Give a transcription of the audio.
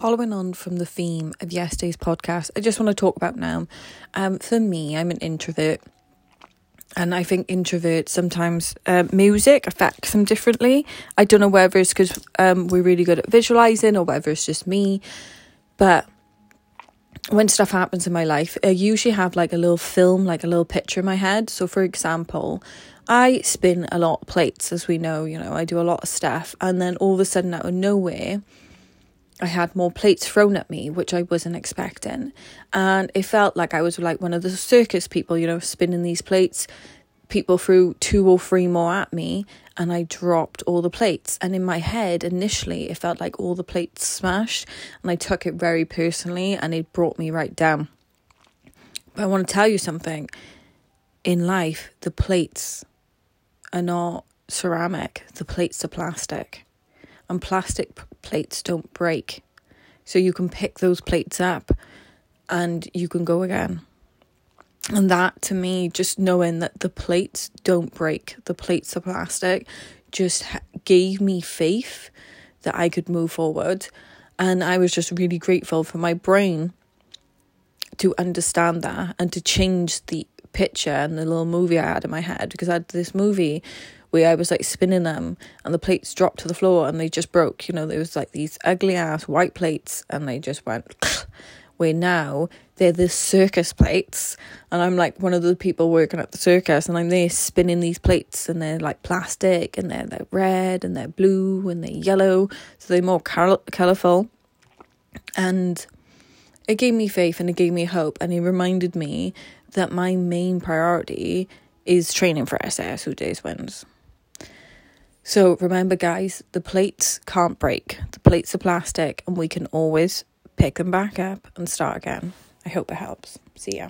following on from the theme of yesterday's podcast, I just want to talk about now. Um, for me, I'm an introvert. And I think introverts sometimes uh, music affects them differently. I don't know whether it's because um, we're really good at visualizing or whether it's just me. But when stuff happens in my life, I usually have like a little film, like a little picture in my head. So, for example, I spin a lot of plates, as we know, you know, I do a lot of stuff. And then all of a sudden, out of nowhere, I had more plates thrown at me, which I wasn't expecting. And it felt like I was like one of the circus people, you know, spinning these plates. People threw two or three more at me, and I dropped all the plates. And in my head, initially, it felt like all the plates smashed, and I took it very personally, and it brought me right down. But I want to tell you something in life, the plates are not ceramic, the plates are plastic and plastic plates don't break. So you can pick those plates up and you can go again. And that to me, just knowing that the plates don't break, the plates are plastic, just gave me faith that I could move forward. And I was just really grateful for my brain to understand that and to change the picture and the little movie I had in my head because I had this movie where I was like spinning them and the plates dropped to the floor and they just broke. You know, there was like these ugly ass white plates and they just went. where now they're the circus plates and I'm like one of the people working at the circus and I'm there spinning these plates and they're like plastic and they're they're red and they're blue and they're yellow so they're more col- colorful and it gave me faith and it gave me hope and it reminded me that my main priority is training for SAS Who Dares Wins. So remember, guys, the plates can't break. The plates are plastic, and we can always pick them back up and start again. I hope it helps. See ya.